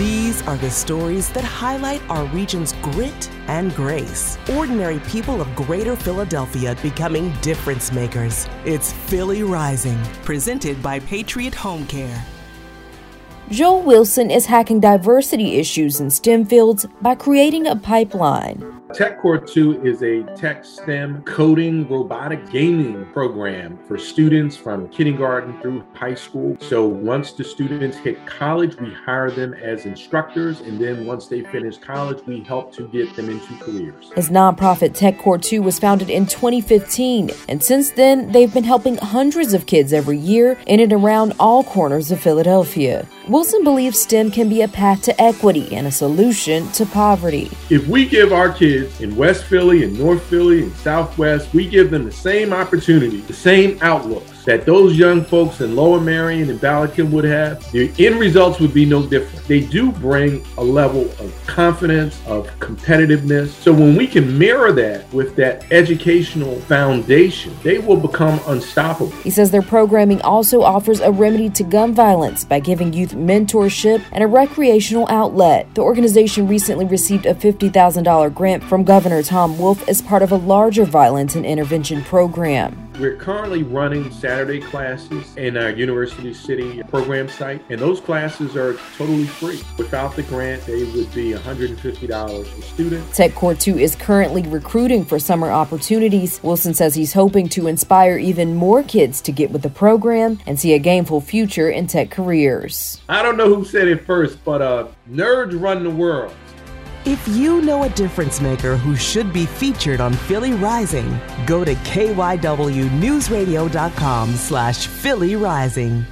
These are the stories that highlight our region's grit and grace. Ordinary people of greater Philadelphia becoming difference makers. It's Philly Rising, presented by Patriot Home Care. Joel Wilson is hacking diversity issues in STEM fields by creating a pipeline. TechCore 2 is a tech STEM coding robotic gaming program for students from kindergarten through high school. So once the students hit college, we hire them as instructors. And then once they finish college, we help to get them into careers. His nonprofit TechCore 2 was founded in 2015. And since then, they've been helping hundreds of kids every year in and around all corners of Philadelphia. Wilson believes STEM can be a path to equity and a solution to poverty. If we give our kids in West Philly and North Philly and Southwest, we give them the same opportunity, the same outlooks that those young folks in Lower Merion and Balakin would have, the end results would be no different. They do bring a level of confidence, of competitiveness. So when we can mirror that with that educational foundation, they will become unstoppable. He says their programming also offers a remedy to gun violence by giving youth mentorship and a recreational outlet. The organization recently received a $50,000 grant from Governor Tom Wolf as part of a larger violence and intervention program. We're currently running Saturday classes in our University City program site, and those classes are totally free. Without the grant, they would be $150 a student. TechCore 2 is currently recruiting for summer opportunities. Wilson says he's hoping to inspire even more kids to get with the program and see a gainful future in tech careers. I don't know who said it first, but uh, nerds run the world. If you know a difference maker who should be featured on Philly Rising, go to kywnewsradio.com slash Philly Rising.